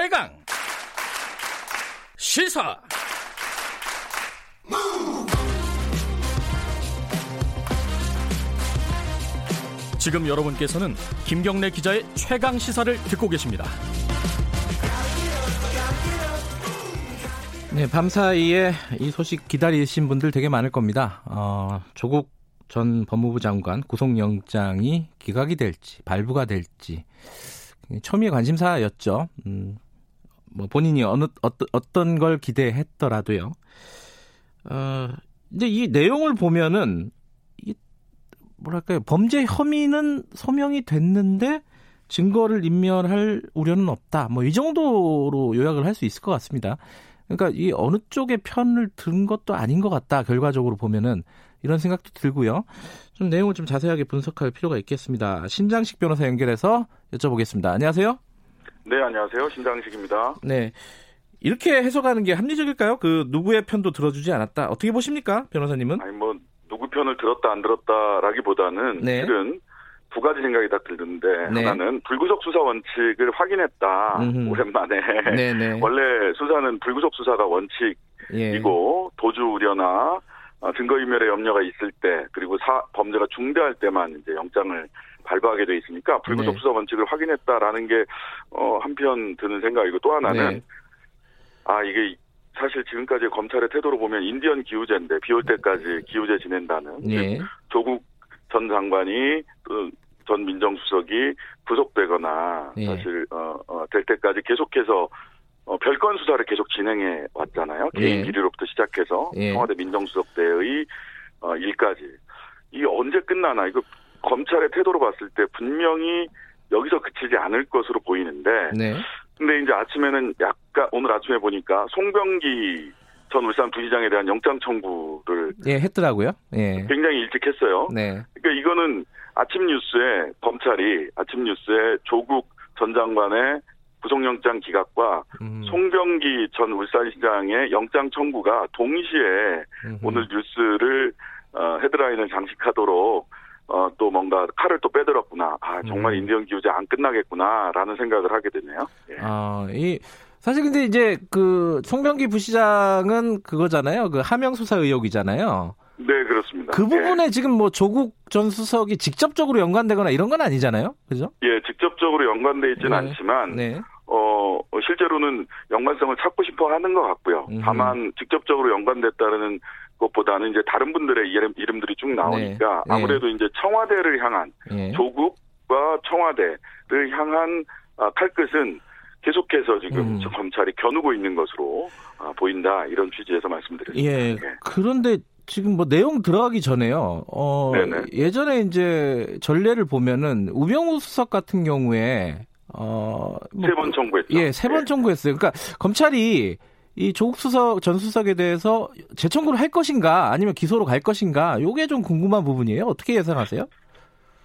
최강 시사 지금 여러분께서는 김경래 기자의 최강 시사를 듣고 계십니다. 네, 밤 사이에 이 소식 기다리신 분들 되게 많을 겁니다. 어, 조국 전 법무부 장관 구속영장이 기각이 될지 발부가 될지 처음에 관심사였죠. 음, 뭐 본인이 어느 어떤 어떤 걸 기대했더라도요. 어, 이제 이 내용을 보면은 이 뭐랄까요 범죄 혐의는 소명이 됐는데 증거를 인멸할 우려는 없다. 뭐 이 정도로 요약을 할 수 있을 것 같습니다. 그러니까 이 어느 쪽의 편을 든 것도 아닌 것 같다. 결과적으로 보면은 이런 생각도 들고요. 좀 내용을 좀 자세하게 분석할 필요가 있겠습니다. 신장식 변호사 연결해서 여쭤보겠습니다. 안녕하세요. 네, 안녕하세요. 신장식입니다. 네. 이렇게 해석하는 게 합리적일까요? 그 누구의 편도 들어주지 않았다. 어떻게 보십니까, 변호사님은? 아니 뭐 누구 편을 들었다 안 들었다라기보다는 네. 실은 두 가지 생각이 다 들는데 네. 하나는 불구속 수사 원칙을 확인했다. 음흠. 오랜만에 네네. 네. 원래 수사는 불구속 수사가 원칙이고 예. 도주 우려나 어, 증거인멸의 염려가 있을 때 그리고 사, 범죄가 중대할 때만 이제 영장을 발부하게 돼 있으니까 불구속 네. 수사 원칙을 확인했다라는 게 어, 한편 드는 생각이고 또 하나는 네. 아 이게 사실 지금까지 검찰의 태도로 보면 인디언 기우제인데 비올 때까지 기우제 지낸다는 네. 조국 전 장관이 전 민정수석이 구속되거나 네. 사실 어, 어, 될 때까지 계속해서 어, 별건 수사를 계속 진행해 왔잖아요. 예. 개인 비리로부터 시작해서 예. 청와대 민정수석 때의 어, 일까지. 이게 언제 끝나나 이거 검찰의 태도로 봤을 때 분명히 여기서 그치지 않을 것으로 보이는데. 네. 근데 이제 아침에는 약간 오늘 아침에 보니까 송병기 전 울산 부시장에 대한 영장 청구를 예 했더라고요. 예. 굉장히 일찍 했어요. 네. 그러니까 이거는 아침 뉴스에 검찰이 아침 뉴스에 조국 전 장관의 구속영장 기각과 음. 송병기 전 울산시장의 영장 청구가 동시에 음흠. 오늘 뉴스를 어, 헤드라인을 장식하도록 어, 또 뭔가 칼을 또 빼들었구나. 아, 정말 음. 인디언 기후제 안 끝나겠구나라는 생각을 하게 되네요. 예. 아, 이 사실 근데 이제 그 송병기 부시장은 그거잖아요. 그 하명 수사 의혹이잖아요. 네, 그렇습니다. 그 부분에 예. 지금 뭐 조국 전 수석이 직접적으로 연관되거나 이런 건 아니잖아요. 그죠? 예, 직접적으로 연관돼 있지는 네. 않지만 네. 어, 실제로는 연관성을 찾고 싶어 하는 것 같고요. 음. 다만 직접적으로 연관됐다는 것보다는 이제 다른 분들의 이름, 이름들이 쭉 나오니까 네. 아무래도 네. 이제 청와대를 향한 네. 조국과 청와대를 향한 아, 칼끝은 계속해서 지금 음. 검찰이 겨누고 있는 것으로 아, 보인다 이런 취지에서 말씀드렸습니다. 예. 예. 그런데 지금 뭐 내용 들어가기 전에요. 어, 예전에 이제 전례를 보면은 우병우 수석 같은 경우에 어, 뭐, 세번 청구했죠. 예, 세번 네. 청구했어요. 그러니까 검찰이 이 조국 수석 전 수석에 대해서 재청구를 할 것인가 아니면 기소로 갈 것인가 요게 좀 궁금한 부분이에요. 어떻게 예상하세요?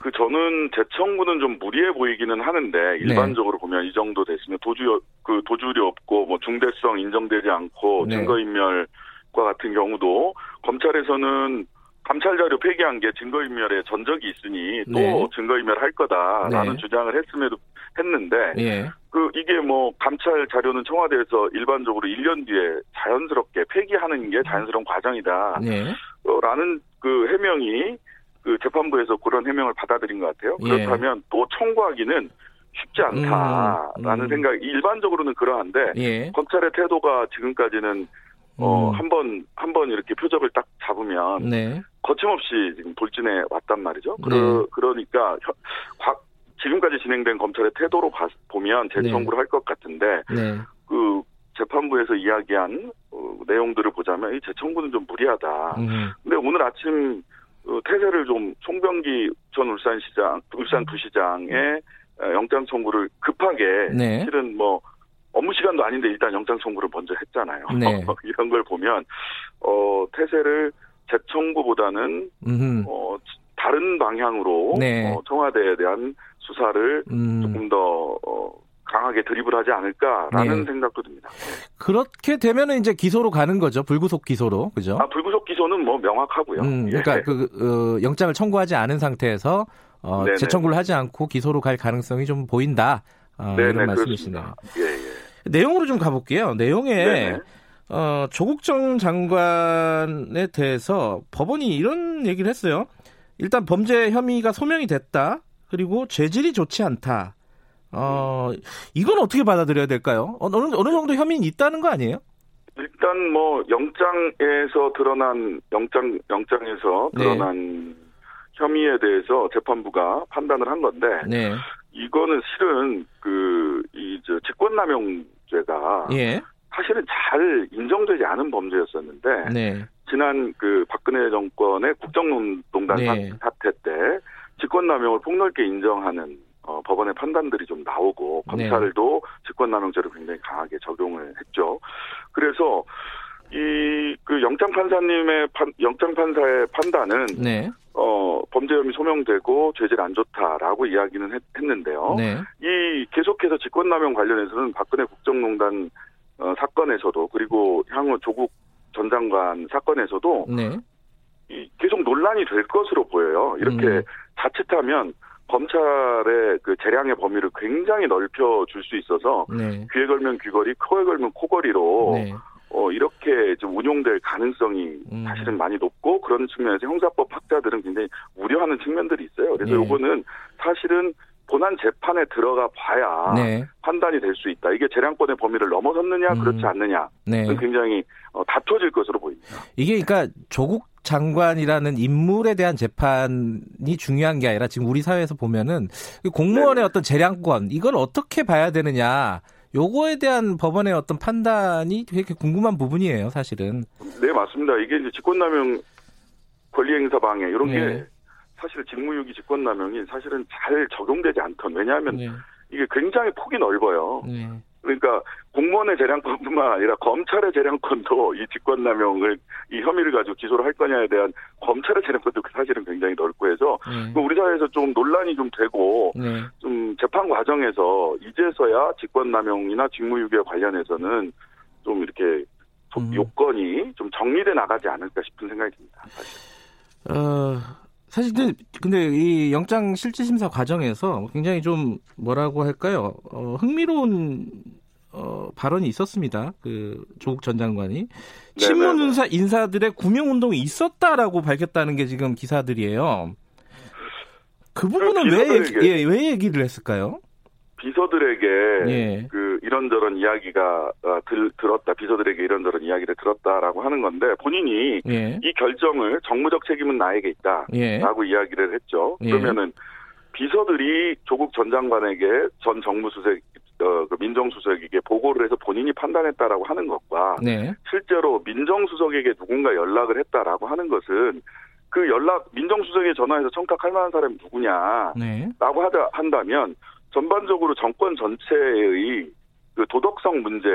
그 저는 재청구는 좀 무리해 보이기는 하는데 네. 일반적으로 네. 보면 이 정도 됐으면 도주 그 도주율이 없고 뭐 중대성 인정되지 않고 네. 증거인멸과 같은 경우도 검찰에서는 감찰 자료 폐기한 게 증거인멸의 전적이 있으니 또 네. 증거인멸할 거다라는 네. 주장을 했음에도 했는데 예. 그 이게 뭐 감찰 자료는 청와대에서 일반적으로 1년 뒤에 자연스럽게 폐기하는 게 자연스러운 과정이다. 예. 어, 라는 그 해명이 그 재판부에서 그런 해명을 받아들인 것 같아요. 예. 그렇다면 또 청구하기는 쉽지 않다라는 음, 음. 생각이 일반적으로는 그러한데 예. 검찰의 태도가 지금까지는 어, 음. 한 번, 한 번 이렇게 표적을 딱 잡으면. 네. 거침없이 지금 돌진해 왔단 말이죠. 그러, 네. 그러니까, 지금까지 진행된 검찰의 태도로 봐, 보면 재청구를 네. 할것 같은데 네. 그 재판부에서 이야기한 어, 내용들을 보자면 이 재청구는 좀 무리하다. 음. 근데 오늘 아침 어, 태세를 좀 송병기 전 울산시장, 울산 부시장의 어, 영장 청구를 급하게 네. 실은 뭐 업무 시간도 아닌데 일단 영장 청구를 먼저 했잖아요. 네. 이런 걸 보면 어 태세를 재청구보다는 어 다른 방향으로 네. 어, 청와대에 대한 수사를 음. 조금 더 어, 강하게 드립을 하지 않을까라는 네. 생각도 듭니다. 그렇게 되면은 이제 기소로 가는 거죠. 불구속 기소로. 그죠? 아, 불구속 기소는 뭐 명확하고요. 음, 그러니까 예. 그 어, 영장을 청구하지 않은 상태에서 어, 재청구를 하지 않고 기소로 갈 가능성이 좀 보인다. 어, 이런 말씀이시네요. 예, 예. 내용으로 좀 가볼게요. 내용에 네네. 어, 조국정 장관에 대해서 법원이 이런 얘기를 했어요. 일단 범죄 혐의가 소명이 됐다. 그리고 죄질이 좋지 않다. 어, 이건 어떻게 받아들여야 될까요? 어, 어느, 어느 정도 혐의는 있다는 거 아니에요? 일단 뭐 영장에서 드러난 영장 영장에서 네. 드러난 네. 혐의에 대해서 재판부가 판단을 한 건데 네. 이거는 실은 그이 직권남용죄가 예. 사실은 잘 인정되지 않은 범죄였었는데 네. 지난 그 박근혜 정권의 국정농단 네. 때 직권남용을 폭넓게 인정하는 어, 법원의 판단들이 좀 나오고 네. 검찰도 네. 직권남용죄를 굉장히 강하게 적용을 했죠. 그래서 이 그 영장 판사님의 판, 영장 판사의 판단은 네. 어 범죄 혐의 소명되고 죄질 안 좋다라고 이야기는 했, 는데요 네. 이 계속해서 직권남용 관련해서는 박근혜 국정농단 어, 사건에서도 그리고 향후 조국 전 장관 사건에서도 네. 이 계속 논란이 될 것으로 보여요. 이렇게 음. 자칫하면 검찰의 그 재량의 범위를 굉장히 넓혀 줄 수 있어서 네. 귀에 걸면 귀걸이, 코에 걸면 코걸이로 네. 어, 이렇게 좀 운용될 가능성이 음. 사실은 많이 높고 그런 측면에서 형사법 학자들은 굉장히 우려하는 측면들이 있어요. 그래서 네. 이거는 사실은 본안 재판에 들어가 봐야 네. 판단이 될 수 있다. 이게 재량권의 범위를 넘어섰느냐 음. 그렇지 않느냐 네. 굉장히 어, 다퉈질 것으로 보입니다. 이게 그러니까 조국 장관이라는 인물에 대한 재판이 중요한 게 아니라 지금 우리 사회에서 보면은 공무원의 네 어떤 재량권 이걸 어떻게 봐야 되느냐 요거에 대한 법원의 어떤 판단이 되게 궁금한 부분이에요, 사실은. 네, 맞습니다. 이게 이제 직권남용 권리행사 방해 이런 네. 게 사실 직무유기 직권남용이 사실은 잘 적용되지 않던 왜냐하면 네. 이게 굉장히 폭이 넓어요. 네. 그러니까 공무원의 재량권뿐만 아니라 검찰의 재량권도 이 직권남용을 이 혐의를 가지고 기소를 할 거냐에 대한 검찰의 재량권도 사실은 굉장히 넓고 해서 네. 그 우리 사회에서 좀 논란이 좀 되고 네. 좀 재판 과정에서 이제서야 직권남용이나 직무유기와 관련해서는 좀 이렇게 음. 요건이 좀 정리돼 나가지 않을까 싶은 생각이 듭니다. 사실. 어, 사실 근데 이 영장 실질 심사 과정에서 굉장히 좀 뭐라고 할까요? 어, 흥미로운 어, 발언이 있었습니다. 그 조국 전 장관이 친문 인사 인사들의 구명 운동이 있었다라고 밝혔다는 게 지금 기사들이에요. 그 부분은 왜, 얘기, 예, 왜 얘기를 했을까요? 비서들에게 예. 그 이런저런 이야기가 어, 들, 들었다 비서들에게 이런저런 이야기를 들었다라고 하는 건데 본인이 예. 이 결정을 정무적 책임은 나에게 있다라고 예. 이야기를 했죠. 예. 그러면은 비서들이 조국 전 장관에게 전 정무수석 어, 그 민정수석에게 보고를 해서 본인이 판단했다라고 하는 것과 네. 실제로 민정수석에게 누군가 연락을 했다라고 하는 것은 그 연락 민정수석에 전화해서 청탁할 만한 사람이 누구냐라고 네. 하다 한다면 전반적으로 정권 전체의 그 도덕성 문제,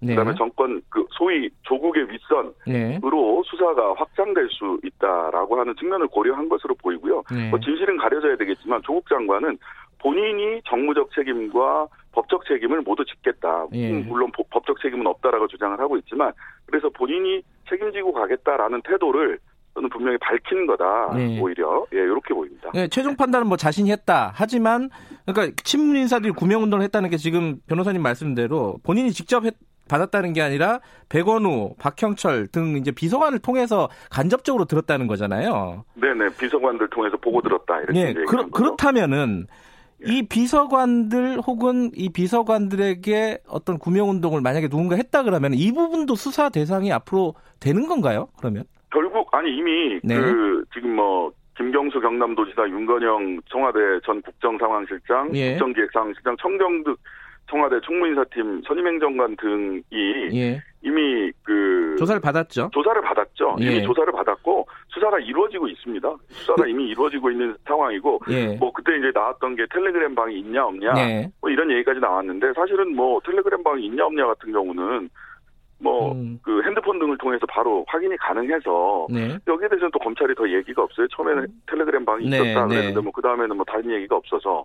네. 그다음에 정권 그 소위 조국의 윗선으로 네. 수사가 확장될 수 있다라고 하는 측면을 고려한 것으로 보이고요. 네. 뭐 진실은 가려져야 되겠지만 조국 장관은 본인이 정무적 책임과 법적 책임을 모두 짓겠다. 예. 물론 법적 책임은 없다라고 주장을 하고 있지만 그래서 본인이 책임지고 가겠다라는 태도를 저는 분명히 밝히는 거다. 네. 오히려 예 이렇게 보입니다. 네, 최종 판단은 뭐 자신이 했다. 하지만 그러니까 친문 인사들이 구명 운동을 했다는 게 지금 변호사님 말씀대로 본인이 직접 했, 받았다는 게 아니라 백원우, 박형철 등 이제 비서관을 통해서 간접적으로 들었다는 거잖아요. 네네 비서관들 통해서 보고 들었다 이렇게. 네, 그렇, 그렇다면은 예. 이 비서관들 혹은 이 비서관들에게 어떤 구명 운동을 만약에 누군가 했다 그러면 이 부분도 수사 대상이 앞으로 되는 건가요? 그러면? 결국 아니 이미 네. 그 지금 뭐 김경수 경남도지사 윤건영 청와대 전 국정상황실장 예. 국정기획상황실장 청경득 청와대 총무인사팀 선임행정관 등이 예. 이미 그 조사를 받았죠. 조사를 받았죠. 예. 이미 조사를 받았고 수사가 이루어지고 있습니다. 수사가 그, 이미 이루어지고 있는 상황이고 예. 뭐 그때 이제 나왔던 게 텔레그램 방이 있냐 없냐 예. 뭐 이런 얘기까지 나왔는데 사실은 뭐 텔레그램 방이 있냐 없냐 같은 경우는 뭐그 음. 통해서 바로 확인이 가능해서 네. 여기에 대해서는 또 검찰이 더 얘기가 없어요. 처음에는 음. 텔레그램 방이 네, 있었다 네. 그랬는데 뭐 그 다음에는 뭐 다른 얘기가 없어서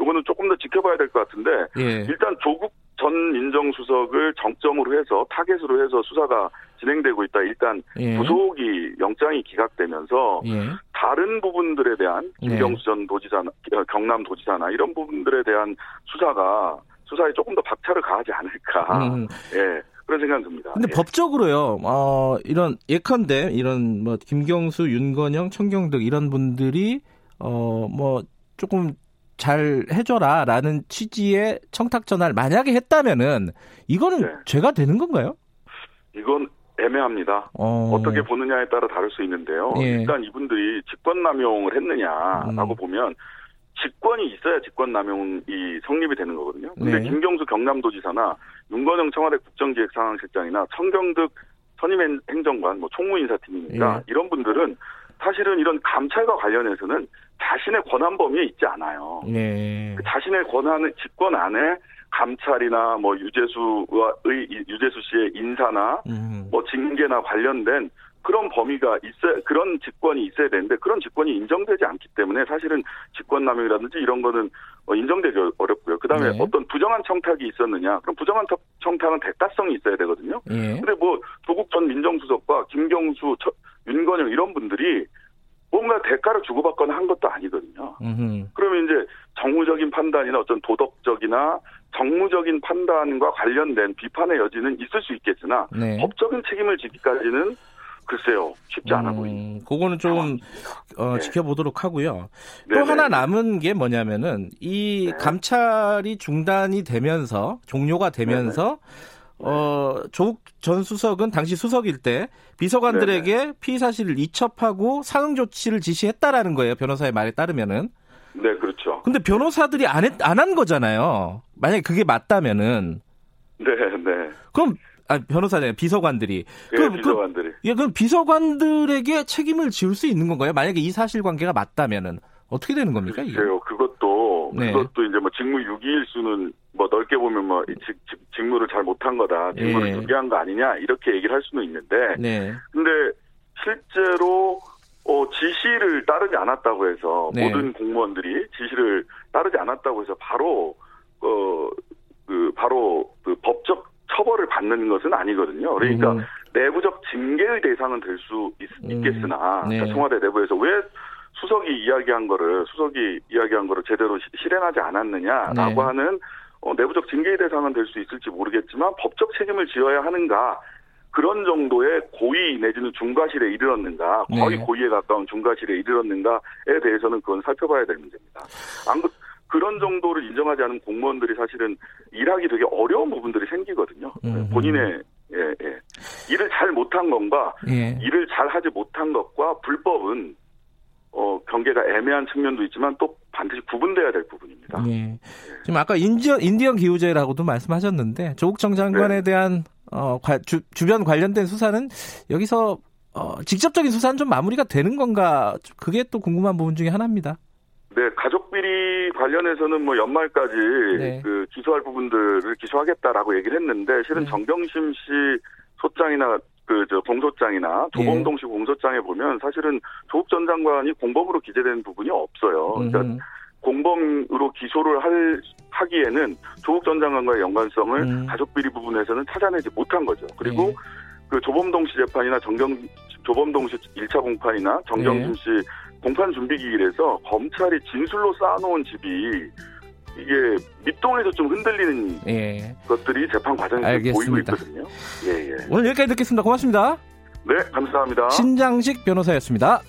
이거는 조금 더 지켜봐야 될 것 같은데 예. 일단 조국 전 민정수석을 정점으로 해서 타겟으로 해서 수사가 진행되고 있다. 일단 예. 구속이 영장이 기각되면서 예. 다른 부분들에 대한 네. 김경수 전 도지사나 경남 도지사나 이런 부분들에 대한 수사가 수사에 조금 더 박차를 가하지 않을까. 음. 예. 그런 생각이 듭니다. 근데 예. 법적으로요, 어, 이런 예컨대 이런 뭐 김경수, 윤건영, 청경득 이런 분들이 어, 뭐 조금 잘 해줘라 라는 취지의 청탁 전화를 만약에 했다면은 이거는 네. 죄가 되는 건가요? 이건 애매합니다. 어... 떻게 보느냐에 따라 다를 수 있는데요. 예. 일단 이분들이 직권남용을 했느냐라고 음. 보면 직권이 있어야 직권남용이 성립이 되는 거거든요. 근데 네. 김경수 경남도지사나 윤건영 청와대 국정기획상황실장이나 청경득 선임 행정관, 뭐 총무인사팀이니까 예. 이런 분들은 사실은 이런 감찰과 관련해서는 자신의 권한 범위에 있지 않아요. 네. 그 자신의 권한을 직권 안에 감찰이나 뭐 유재수의 유재수 씨의 인사나 음. 뭐 징계나 관련된 그런 범위가 있어 그런 직권이 있어야 되는데 그런 직권이 인정되지 않기 때문에 사실은 직권남용이라든지 이런 거는 어, 인정되기 어렵고요. 그다음에 네. 어떤 부정한 청탁이 있었느냐? 그럼 부정한 청탁은 대가성이 있어야 되거든요. 네. 근데 뭐 조국 전 민정수석과 김경수, 윤건영 이런 분들이 뭔가 대가를 주고받거나 한 것도 아니거든요. 음흠. 그러면 이제 정무적인 판단이나 어떤 도덕적이나 정무적인 판단과 관련된 비판의 여지는 있을 수 있겠으나 네. 법적인 책임을 지기까지는 글쎄요 쉽지 않아 음, 보입니다. 그거는 좀 어, 네. 지켜보도록 하고요. 또 네네. 하나 남은 게 뭐냐면은 이 네. 감찰이 중단이 되면서 종료가 되면서 네네. 어, 조국 전 수석은 당시 수석일 때 비서관들에게 네네. 피의 사실을 이첩하고 상응 조치를 지시했다라는 거예요. 변호사의 말에 따르면은. 네, 그렇죠. 근데 변호사들이 안, 안 한 거잖아요. 만약에 그게 맞다면은. 네, 네. 그럼 아, 변호사잖아요. 비서관들이. 예, 그럼, 그 비서관들이. 그, 예, 그럼 비서관들에게 책임을 지울 수 있는 건가요? 만약에 이 사실관계가 맞다면은 어떻게 되는 겁니까? 글쎄요. 그것도 네. 그것도 이제 뭐 직무 유기일 수는 뭐 넓게 보면 뭐 직, 직, 직무를 잘 못한 거다. 직무를 네. 유기한 거 아니냐 이렇게 얘기를 할 수는 있는데. 네. 근데 실제로 어, 지시를 따르지 않았다고 해서 네. 모든 공무원들이 지시를 따르지 않았다고 해서 바로 어, 그 바로 그 법적 처벌을 받는 것은 아니거든요. 그러니까 음. 내부적 징계의 대상은 될수 음. 있겠으나 음. 네. 그러니까 청와대 내부에서 왜 수석이 이야기한 거를 수석이 이야기한 거를 제대로 실행하지 않았느냐라고 네. 하는 어, 내부적 징계의 대상은 될 수 있을지 모르겠지만 법적 책임을 지어야 하는가 그런 정도의 고의 내지는 중과실에 이르렀는가 거의 네. 고의에 가까운 중과실에 이르렀는가에 대해서는 그건 살펴봐야 될 문제입니다. 안, 그 런 정도를 인정하지 않은 공무원들이 사실은 일하기 되게 어려운 부분들이 생기거든요. 음. 본인의 예, 예. 일을 잘 못한 건가, 예. 일을 잘 하지 못한 것과 불법은 어, 경계가 애매한 측면도 있지만 또 반드시 구분돼야 될 부분입니다. 예. 지금 아까 인디언, 인디언 기후제라고도 말씀하셨는데 조국 정 장관에 네. 대한 어, 주, 주변 관련된 수사는 여기서 어, 직접적인 수사는 좀 마무리가 되는 건가? 그게 또 궁금한 부분 중에 하나입니다. 네, 가족 비리 관련해서는 뭐 연말까지 네. 그 기소할 부분들을 기소하겠다라고 얘기를 했는데 실은 네. 정경심 씨 소장이나 그저 공소장이나 조범동 네. 씨 공소장에 보면 사실은 조국 전 장관이 공범으로 기재된 부분이 없어요. 그러니까 음. 공범으로 기소를 할 하기에는 조국 전 장관과의 연관성을 음. 가족 비리 부분에서는 찾아내지 못한 거죠. 그리고 네. 그 조범동 씨 재판이나 정경 조범동 씨 1차 공판이나 정경심 씨 공판 준비 기일에서 검찰이 진술로 쌓아놓은 집이 이게 밑동에서 좀 흔들리는 예. 것들이 재판 과정에서 알겠습니다. 보이고 있거든요. 예, 예. 오늘 여기까지 듣겠습니다. 고맙습니다. 네, 감사합니다. 신장식 변호사였습니다.